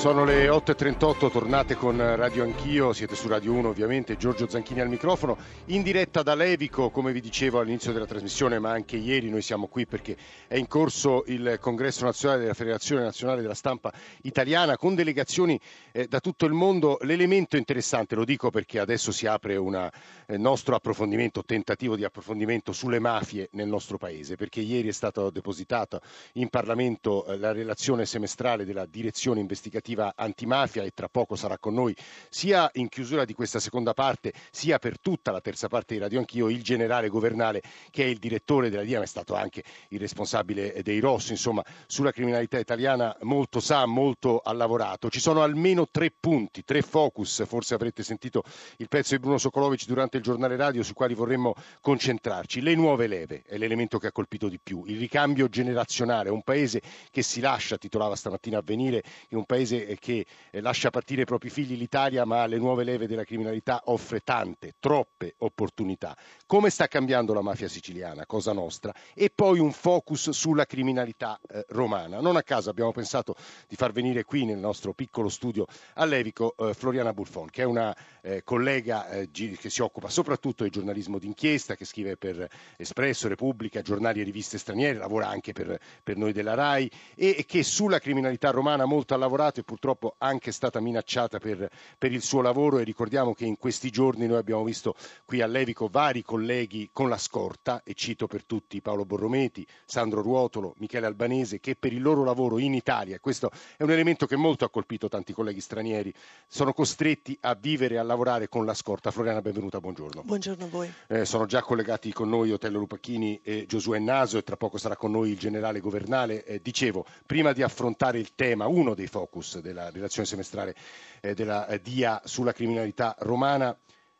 Sono le 8.38, tornate con Radio Anch'io, siete su Radio 1 ovviamente, Giorgio Zanchini al microfono, in diretta da Levico, come vi dicevo all'inizio della trasmissione, ma anche ieri noi siamo qui perché è in corso il congresso nazionale della Federazione Nazionale della Stampa Italiana con delegazioni eh, da tutto il mondo. L'elemento interessante, lo dico perché adesso si apre un eh, nostro approfondimento, tentativo di approfondimento sulle mafie nel nostro paese, perché ieri è stata depositata in Parlamento eh, la relazione semestrale della direzione investigativa iniziativa antimafia e tra poco sarà con noi sia in chiusura di questa seconda parte sia per tutta la terza parte di Radio Anch'io il generale Governale che è il direttore della DIA ma è stato anche il responsabile dei Rossi, insomma sulla criminalità italiana molto sa, molto ha lavorato. Ci sono almeno tre punti, tre focus, forse avrete sentito il pezzo di Bruno Sokolovic durante il giornale radio sui quali vorremmo concentrarci. Le nuove leve è l'elemento che ha colpito di più, il ricambio generazionale, un paese che si lascia, titolava stamattina a venire, un paese che eh, lascia partire i propri figli l'Italia, ma alle nuove leve della criminalità offre tante, troppe opportunità. Come sta cambiando la mafia siciliana, cosa nostra? E poi un focus sulla criminalità eh, romana. Non a caso abbiamo pensato di far venire qui nel nostro piccolo studio a Levico eh, Floriana Bulfon, che è una eh, collega eh, che si occupa soprattutto di giornalismo d'inchiesta, che scrive per Espresso, Repubblica, giornali e riviste straniere, lavora anche per, per noi della RAI e, e che sulla criminalità romana molto ha lavorato e purtroppo anche stata minacciata per, per, il suo lavoro e ricordiamo che in questi giorni noi abbiamo visto qui a Levico vari colleghi con la scorta e cito per tutti Paolo Borrometi, Sandro Ruotolo, Michele Albanese che per il loro lavoro in Italia, questo è un elemento che molto ha colpito tanti colleghi stranieri, sono costretti a vivere e a lavorare con la scorta. Floriana, benvenuta, buongiorno. Buongiorno a voi. Eh, sono già collegati con noi Otello Lupacchini e Giosuè Naso e tra poco sarà con noi il generale Governale. Eh, dicevo, prima di affrontare il tema, uno dei focus della relazione semestrale eh, della eh, DIA sulla criminalità romana.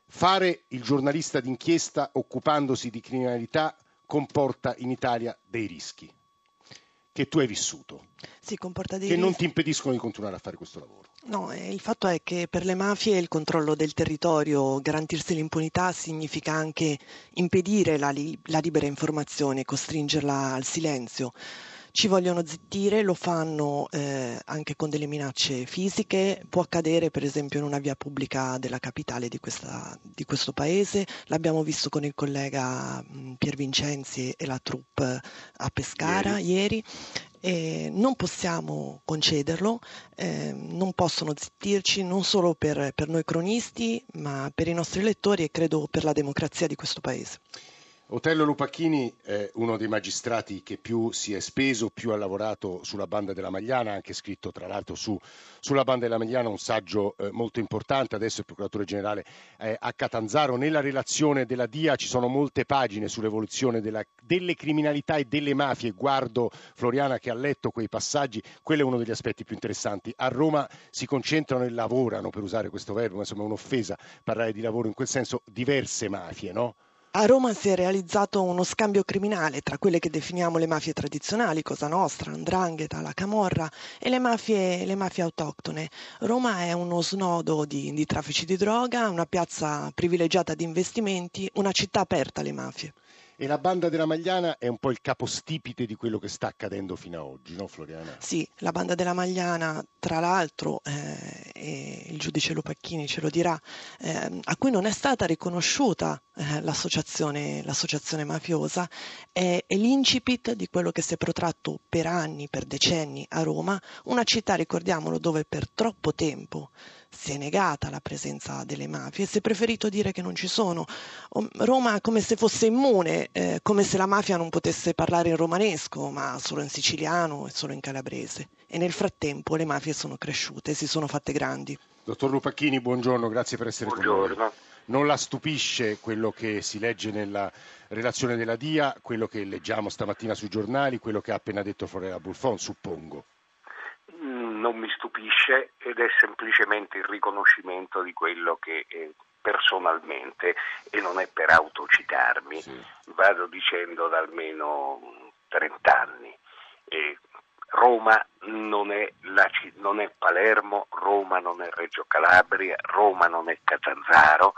Fare il giornalista d'inchiesta occupandosi di criminalità comporta in Italia dei rischi che tu hai vissuto, sì, che rischi. non ti impediscono di continuare a fare questo lavoro. No, eh, il fatto è che per le mafie il controllo del territorio, garantirsi l'impunità significa anche impedire la, li- la libera informazione, costringerla al silenzio ci vogliono zittire, lo fanno eh, anche con delle minacce fisiche, può accadere per esempio in una via pubblica della capitale di, questa, di questo paese, l'abbiamo visto con il collega mh, Pier Vincenzi e la troupe a Pescara ieri. ieri. E non possiamo concederlo, eh, non possono zittirci non solo per, per noi cronisti, ma per i nostri lettori e credo per la democrazia di questo Paese. Otello Lupacchini è uno dei magistrati che più si è speso, più ha lavorato sulla banda della Magliana, ha anche scritto tra l'altro su, sulla banda della Magliana un saggio eh, molto importante, adesso il procuratore generale eh, a Catanzaro. Nella relazione della DIA ci sono molte pagine sull'evoluzione della, delle criminalità e delle mafie. Guardo Floriana che ha letto quei passaggi, quello è uno degli aspetti più interessanti. A Roma si concentrano e lavorano, per usare questo verbo, ma insomma è un'offesa parlare di lavoro in quel senso, diverse mafie, no? A Roma si è realizzato uno scambio criminale tra quelle che definiamo le mafie tradizionali, Cosa Nostra, Andrangheta, la Camorra, e le mafie, le mafie autoctone. Roma è uno snodo di, di traffici di droga, una piazza privilegiata di investimenti, una città aperta alle mafie. E la banda della Magliana è un po' il capostipite di quello che sta accadendo fino ad oggi, no Floriana? Sì, la banda della Magliana, tra l'altro, eh, il giudice Lopacchini ce lo dirà, eh, a cui non è stata riconosciuta eh, l'associazione, l'associazione, mafiosa, è, è l'incipit di quello che si è protratto per anni, per decenni a Roma, una città, ricordiamolo, dove per troppo tempo si è negata la presenza delle mafie, si è preferito dire che non ci sono. Roma come se fosse immune, eh, come se la mafia non potesse parlare in romanesco, ma solo in siciliano e solo in calabrese. E nel frattempo le mafie sono cresciute, si sono fatte grandi. Dottor Lupacchini, buongiorno, grazie per essere buongiorno. con noi. Non la stupisce quello che si legge nella relazione della DIA, quello che leggiamo stamattina sui giornali, quello che ha appena detto Florella Bulfon, suppongo non mi stupisce ed è semplicemente il riconoscimento di quello che eh, personalmente, e non è per autocitarmi, sì. vado dicendo da almeno 30 anni. Eh, Roma non è, la, non è, Palermo, Roma non è Reggio Calabria, Roma non è Catanzaro,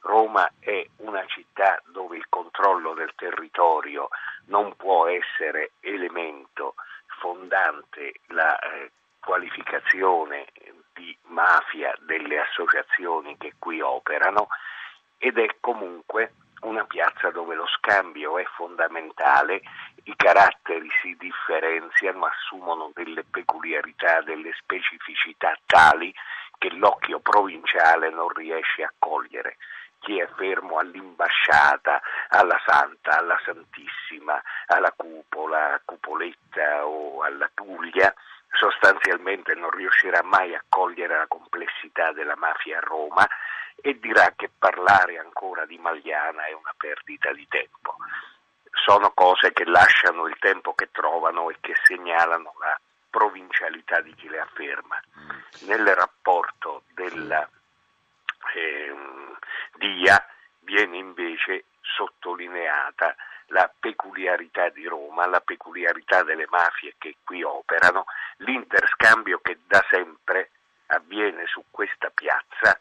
Roma è una città dove il controllo del territorio non può essere elemento fondante la eh, qualificazione di mafia delle associazioni che qui operano ed è comunque una piazza dove lo scambio è fondamentale, i caratteri si differenziano, assumono delle peculiarità, delle specificità tali che l'occhio provinciale non riesce a cogliere. Chi è fermo all'imbasciata, alla Santa, alla Santissima, alla cupola, cupoletta o alla Puglia, sostanzialmente non riuscirà mai a cogliere la complessità della mafia a Roma e dirà che parlare ancora di Magliana è una perdita di tempo. Sono cose che lasciano il tempo che trovano e che segnalano la provincialità di chi le afferma. Nel rapporto della eh, DIA viene invece sottolineata la peculiarità di Roma, la peculiarità delle mafie che qui operano, l'interscambio che da sempre avviene su questa piazza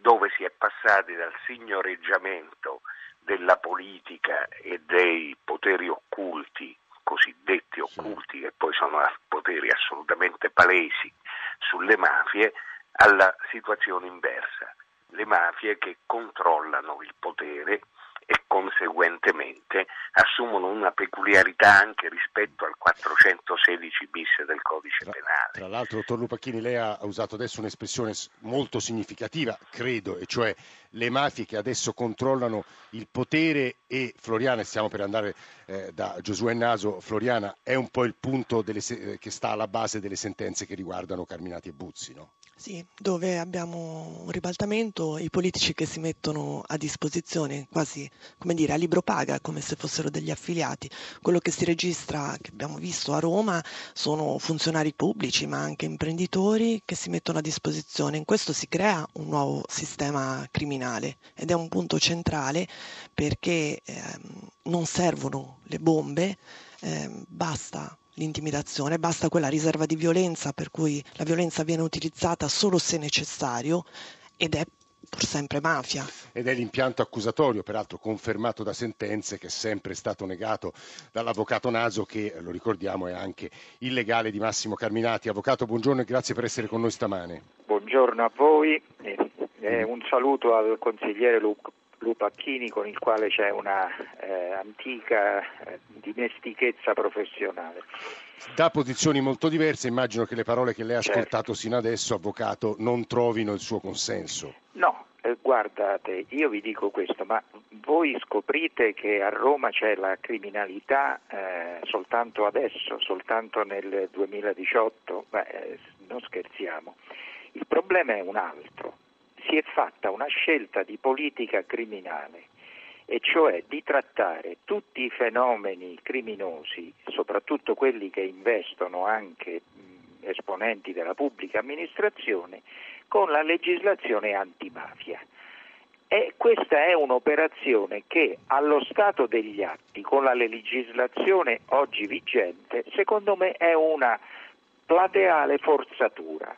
dove si è passati dal signoreggiamento della politica e dei poteri occulti, cosiddetti occulti, che poi sono poteri assolutamente palesi sulle mafie, alla situazione inversa. Le mafie che controllano il potere e conseguentemente assumono una peculiarità anche rispetto al 416 bis del codice tra, penale. Tra l'altro, dottor Lupacchini, lei ha usato adesso un'espressione molto significativa, credo, e cioè le mafie che adesso controllano il potere e Floriana, stiamo per andare eh, da Giosuè Naso, Floriana è un po' il punto delle, che sta alla base delle sentenze che riguardano Carminati e Buzzi, no? Sì, dove abbiamo un ribaltamento, i politici che si mettono a disposizione quasi come dire a libro paga, come se fossero degli affiliati. Quello che si registra, che abbiamo visto a Roma, sono funzionari pubblici ma anche imprenditori che si mettono a disposizione. In questo si crea un nuovo sistema criminale ed è un punto centrale perché ehm, non servono le bombe, ehm, basta l'intimidazione, basta quella riserva di violenza per cui la violenza viene utilizzata solo se necessario ed è pur sempre mafia. Ed è l'impianto accusatorio, peraltro confermato da sentenze, che è sempre stato negato dall'avvocato Naso, che lo ricordiamo è anche illegale di Massimo Carminati. Avvocato, buongiorno e grazie per essere con noi stamane. Buongiorno a voi e un saluto al consigliere Luca Lupacchini con il quale c'è una eh, antica eh, dimestichezza professionale. Da posizioni molto diverse, immagino che le parole che lei ha certo. ascoltato sino adesso, avvocato, non trovino il suo consenso. No, eh, guardate, io vi dico questo, ma voi scoprite che a Roma c'è la criminalità eh, soltanto adesso, soltanto nel 2018? Beh, eh, non scherziamo. Il problema è un altro si è fatta una scelta di politica criminale, e cioè di trattare tutti i fenomeni criminosi, soprattutto quelli che investono anche esponenti della pubblica amministrazione, con la legislazione antimafia. E questa è un'operazione che allo stato degli atti, con la legislazione oggi vigente, secondo me è una plateale forzatura.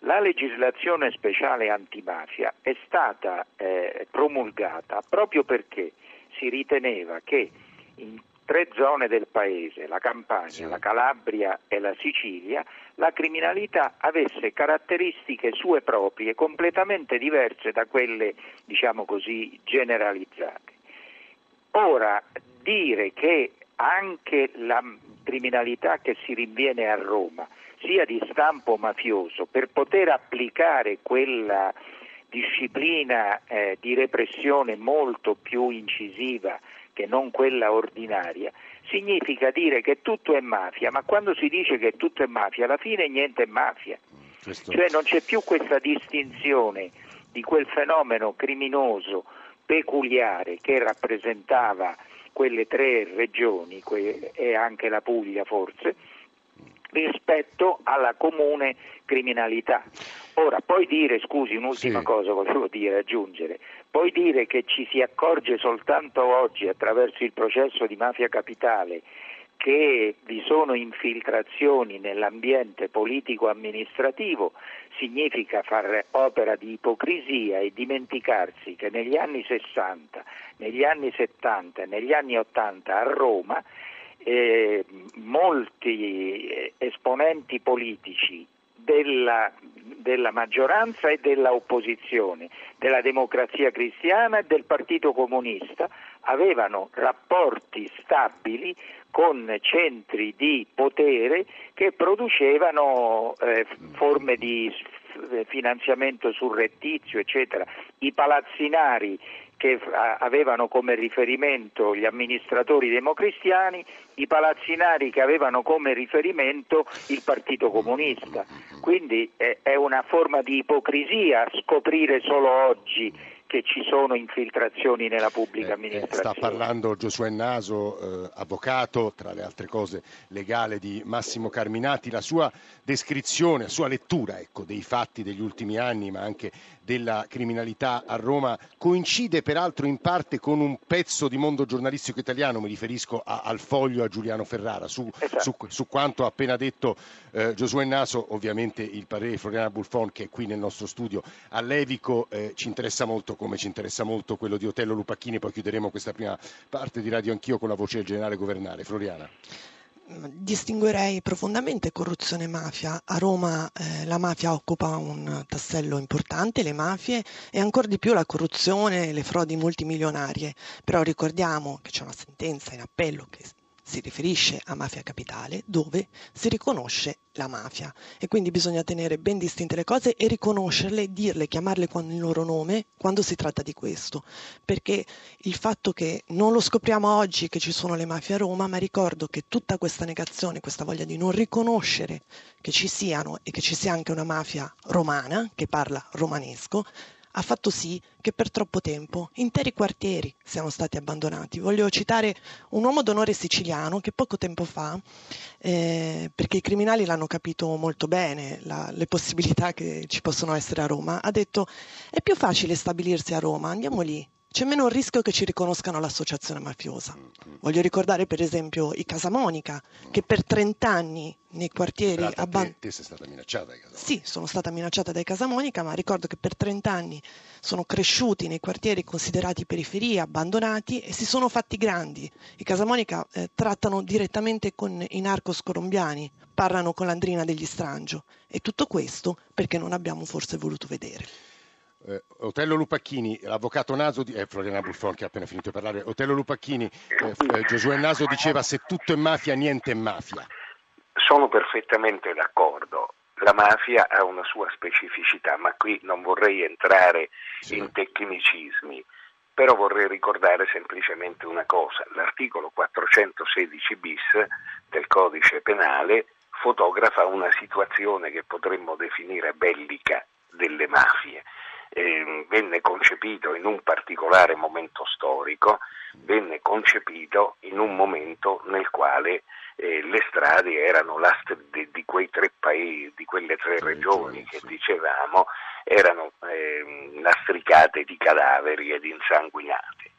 La legislazione speciale antimafia è stata eh, promulgata proprio perché si riteneva che in tre zone del paese, la Campania, sì. la Calabria e la Sicilia, la criminalità avesse caratteristiche sue proprie completamente diverse da quelle, diciamo così, generalizzate. Ora, dire che anche la criminalità che si rinviene a Roma sia di stampo mafioso per poter applicare quella disciplina eh, di repressione molto più incisiva che non quella ordinaria, significa dire che tutto è mafia, ma quando si dice che tutto è mafia, alla fine niente è mafia. Questo... Cioè non c'è più questa distinzione di quel fenomeno criminoso peculiare che rappresentava quelle tre regioni que- e anche la Puglia forse, rispetto alla comune criminalità. Ora, puoi dire, scusi, un'ultima sì. cosa volevo dire, aggiungere, puoi dire che ci si accorge soltanto oggi attraverso il processo di mafia capitale che vi sono infiltrazioni nell'ambiente politico-amministrativo significa fare opera di ipocrisia e dimenticarsi che negli anni 60, negli anni 70 e negli anni 80 a Roma eh, molti eh, esponenti politici della, della maggioranza e dell'opposizione, della democrazia cristiana e del Partito Comunista avevano rapporti stabili con centri di potere che producevano eh, forme di finanziamento surrettizio, eccetera. I palazzinari che avevano come riferimento gli amministratori democristiani, i palazzinari che avevano come riferimento il Partito Comunista. Quindi è una forma di ipocrisia scoprire solo oggi che ci sono infiltrazioni nella pubblica amministrazione. Eh, eh, sta parlando Giosuè Naso, eh, avvocato, tra le altre cose legale di Massimo Carminati. La sua descrizione, la sua lettura ecco, dei fatti degli ultimi anni, ma anche della criminalità a Roma, coincide peraltro in parte con un pezzo di mondo giornalistico italiano, mi riferisco a, al foglio a Giuliano Ferrara, su, esatto. su, su quanto ha appena detto eh, Giosuè Naso, ovviamente il parere di Floriana Bulfon che è qui nel nostro studio a Levico eh, ci interessa molto come ci interessa molto quello di Otello Lupacchini, poi chiuderemo questa prima parte di Radio Anch'io con la voce del generale governare. Floriana. Distinguerei profondamente corruzione e mafia. A Roma eh, la mafia occupa un tassello importante, le mafie e ancora di più la corruzione e le frodi multimilionarie. Però ricordiamo che c'è una sentenza in appello che si riferisce a mafia capitale dove si riconosce la mafia. E quindi bisogna tenere ben distinte le cose e riconoscerle, dirle, chiamarle con il loro nome quando si tratta di questo, perché il fatto che non lo scopriamo oggi che ci sono le mafie a Roma, ma ricordo che tutta questa negazione, questa voglia di non riconoscere che ci siano e che ci sia anche una mafia romana che parla romanesco, ha fatto sì che per troppo tempo interi quartieri siano stati abbandonati. Voglio citare un uomo d'onore siciliano che poco tempo fa, eh, perché i criminali l'hanno capito molto bene, la, le possibilità che ci possono essere a Roma, ha detto è più facile stabilirsi a Roma, andiamo lì, c'è meno il rischio che ci riconoscano l'associazione mafiosa. Voglio ricordare per esempio i Casamonica, che per 30 anni nei quartieri abbandonati... Te, te sei stata minacciata dai Casamonica? Sì, sono stata minacciata dai Casamonica, ma ricordo che per 30 anni sono cresciuti nei quartieri considerati periferia, abbandonati e si sono fatti grandi. I Casamonica eh, trattano direttamente con i narcos colombiani, parlano con l'andrina degli strangio e tutto questo perché non abbiamo forse voluto vedere. Eh, Otello Lupacchini, l'avvocato Naso, di, eh, Floriana Buffon che ha appena finito di parlare, Otello Lupacchini, eh, eh, Giosuè Naso diceva se tutto è mafia niente è mafia. Sono perfettamente d'accordo, la mafia ha una sua specificità, ma qui non vorrei entrare sì. in tecnicismi, però vorrei ricordare semplicemente una cosa, l'articolo 416 bis del codice penale fotografa una situazione che potremmo definire bellica delle mafie eh, venne concepito in un particolare momento storico, venne concepito in un momento nel quale eh, le strade erano di, di, quei tre paesi, di quelle tre regioni che dicevamo, erano eh, lastricate di cadaveri ed insanguinate.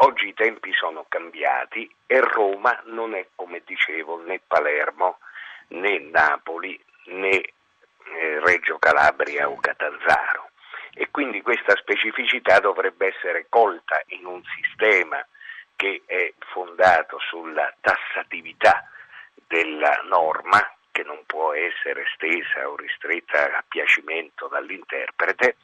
Oggi i tempi sono cambiati e Roma non è, come dicevo, né Palermo né Napoli né eh, Reggio Calabria o Catanzaro e quindi questa specificità dovrebbe essere colta in un sistema che è fondato sulla tassatività della norma che non può essere estesa o ristretta a piacimento dall'interprete,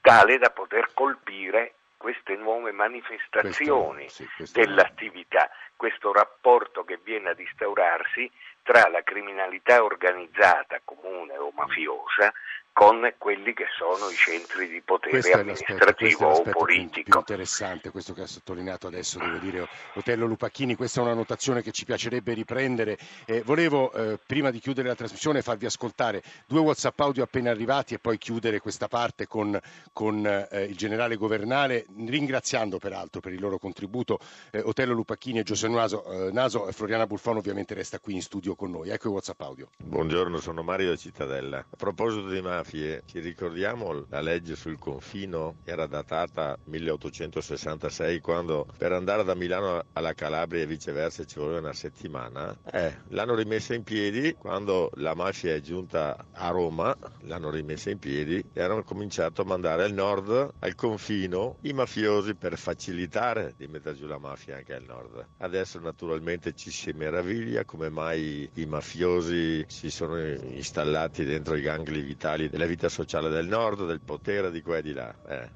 tale da poter colpire queste nuove manifestazioni questo, sì, questo dell'attività, questo rapporto che viene ad instaurarsi tra la criminalità organizzata comune o mafiosa con quelli che sono i centri di potere questo amministrativo o politico. Più, più interessante questo che ha sottolineato adesso, devo dire, Otello Lupacchini, questa è una notazione che ci piacerebbe riprendere. Eh, volevo, eh, prima di chiudere la trasmissione, farvi ascoltare due WhatsApp audio appena arrivati e poi chiudere questa parte con, con eh, il generale Governale, ringraziando peraltro per il loro contributo eh, Otello Lupacchini e Giuseppe Naso, eh, Naso. Floriana Bulfon ovviamente resta qui in studio con noi. Ecco il WhatsApp audio. Buongiorno, sono Mario da Cittadella. A proposito di mafie, ci ricordiamo la legge sul confino era datata 1866 quando per andare da Milano alla Calabria e viceversa ci voleva una settimana. Eh, l'hanno rimessa in piedi quando la mafia è giunta a Roma, l'hanno rimessa in piedi e hanno cominciato a mandare al nord, al confino, i mafiosi per facilitare di mettere giù la mafia anche al nord. Adesso naturalmente ci si meraviglia come mai i mafiosi si sono installati dentro i gangli vitali della vita sociale del nord, del potere di qua e di là. Eh.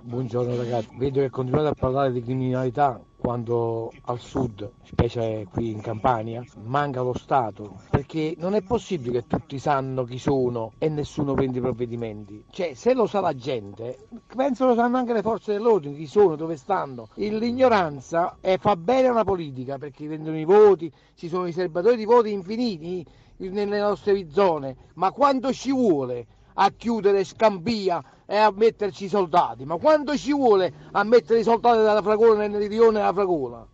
Buongiorno ragazzi, vedo che continuate a parlare di criminalità quando al sud, specie qui in Campania, manca lo Stato, perché non è possibile che tutti sanno chi sono e nessuno prende i provvedimenti. Cioè, se lo sa la gente, penso lo sanno anche le forze dell'ordine, chi sono, dove stanno. L'ignoranza eh, fa bene alla politica perché vendono i voti, ci sono i serbatori di voti infiniti nelle nostre zone, ma quanto ci vuole a chiudere Scampia e a metterci i soldati, ma quando ci vuole a mettere i soldati dalla fragola nel rione della fragola?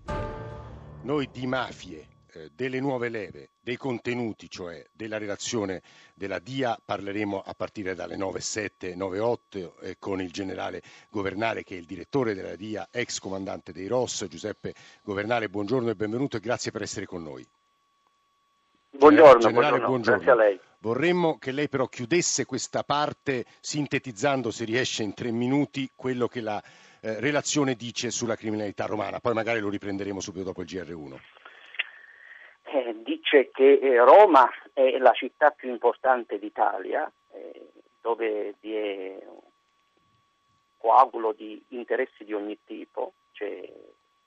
Noi di mafie, eh, delle nuove leve, dei contenuti, cioè della relazione della DIA, parleremo a partire dalle 9.7, 9.8 eh, con il generale Governale che è il direttore della DIA, ex comandante dei ROS, Giuseppe Governale, buongiorno e benvenuto e grazie per essere con noi. Buongiorno, generale, buongiorno. buongiorno. grazie a lei. Vorremmo che lei però chiudesse questa parte sintetizzando, se riesce, in tre minuti quello che la eh, relazione dice sulla criminalità romana, poi magari lo riprenderemo subito dopo il GR1. Eh, dice che eh, Roma è la città più importante d'Italia, eh, dove vi è un coagulo di interessi di ogni tipo, c'è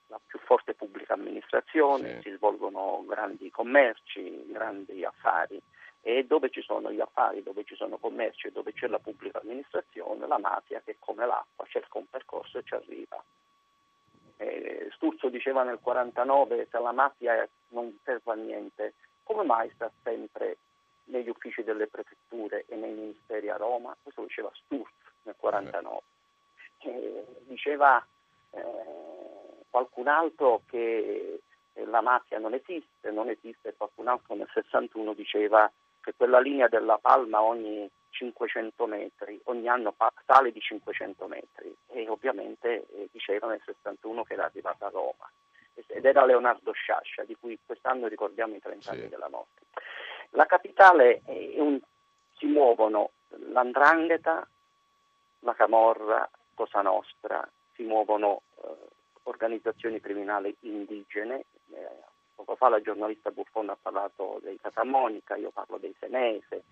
la più forte pubblica amministrazione, sì. si svolgono grandi commerci, grandi affari e dove ci sono gli affari, dove ci sono commerci e dove c'è la pubblica amministrazione, la mafia che come l'acqua cerca un percorso e ci arriva. Eh, Sturzo diceva nel 49 se la mafia non serve a niente, come mai sta sempre negli uffici delle prefetture e nei ministeri a Roma? Questo diceva Sturzo nel 49. Eh, diceva eh, qualcun altro che la mafia non esiste, non esiste, qualcun altro nel 61 diceva che quella linea della Palma ogni 500 metri, ogni anno sale di 500 metri e ovviamente eh, diceva nel 61 che era arrivata a Roma ed era Leonardo Sciascia di cui quest'anno ricordiamo i 30 sì. anni della morte. La capitale un, si muovono l'andrangheta, la camorra, Cosa Nostra, si muovono eh, organizzazioni criminali indigene, eh, Poco fa la giornalista Buffon ha parlato dei Catamonica, io parlo dei Senese,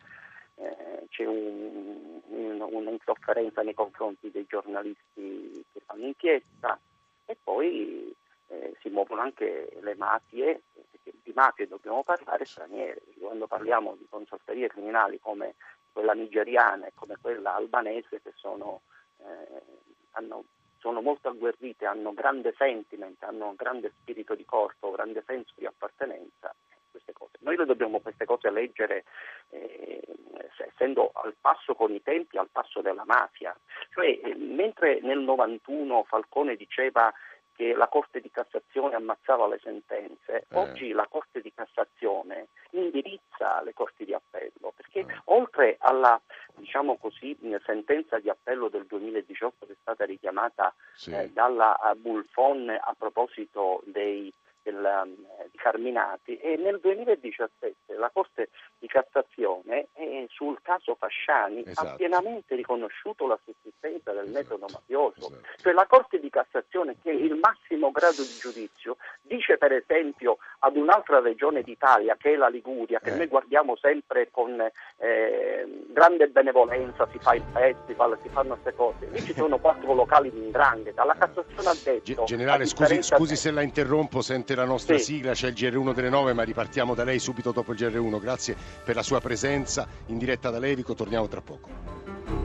eh, c'è un, un, un'insofferenza nei confronti dei giornalisti che fanno inchiesta. E poi eh, si muovono anche le mafie, di mafie dobbiamo parlare straniere, quando parliamo di consorterie criminali come quella nigeriana e come quella albanese che sono, eh, hanno sono molto agguerrite, hanno grande sentiment, hanno grande spirito di corpo, grande senso di appartenenza. Noi le dobbiamo queste cose leggere eh, essendo al passo con i tempi, al passo della mafia. Cioè, eh, mentre nel 91 Falcone diceva che la Corte di Cassazione ammazzava le sentenze, eh. oggi la Corte di Cassazione indirizza le Corti di Appello, perché eh. oltre alla diciamo così, sentenza di appello del 2018 che è stata richiamata sì. eh, dalla Bulfon a proposito dei del, um, di Carminati e nel 2017 la Corte di Cassazione eh, sul caso Fasciani esatto. ha pienamente riconosciuto la sussistenza del esatto. metodo mafioso. Esatto. Cioè la Corte di Cassazione che è il massimo grado di giudizio dice per esempio ad un'altra regione d'Italia che è la Liguria, che eh. noi guardiamo sempre con eh, grande benevolenza, si fa il festival, si fanno queste cose, lì ci sono quattro locali di indrangheta, la Cassazione ha detto... Generale scusi, scusi se la interrompo, sente la nostra sì. sigla, c'è il GR1 delle 9, ma ripartiamo da lei subito dopo il GR1. Grazie per la sua presenza in diretta da Levico, torniamo tra poco.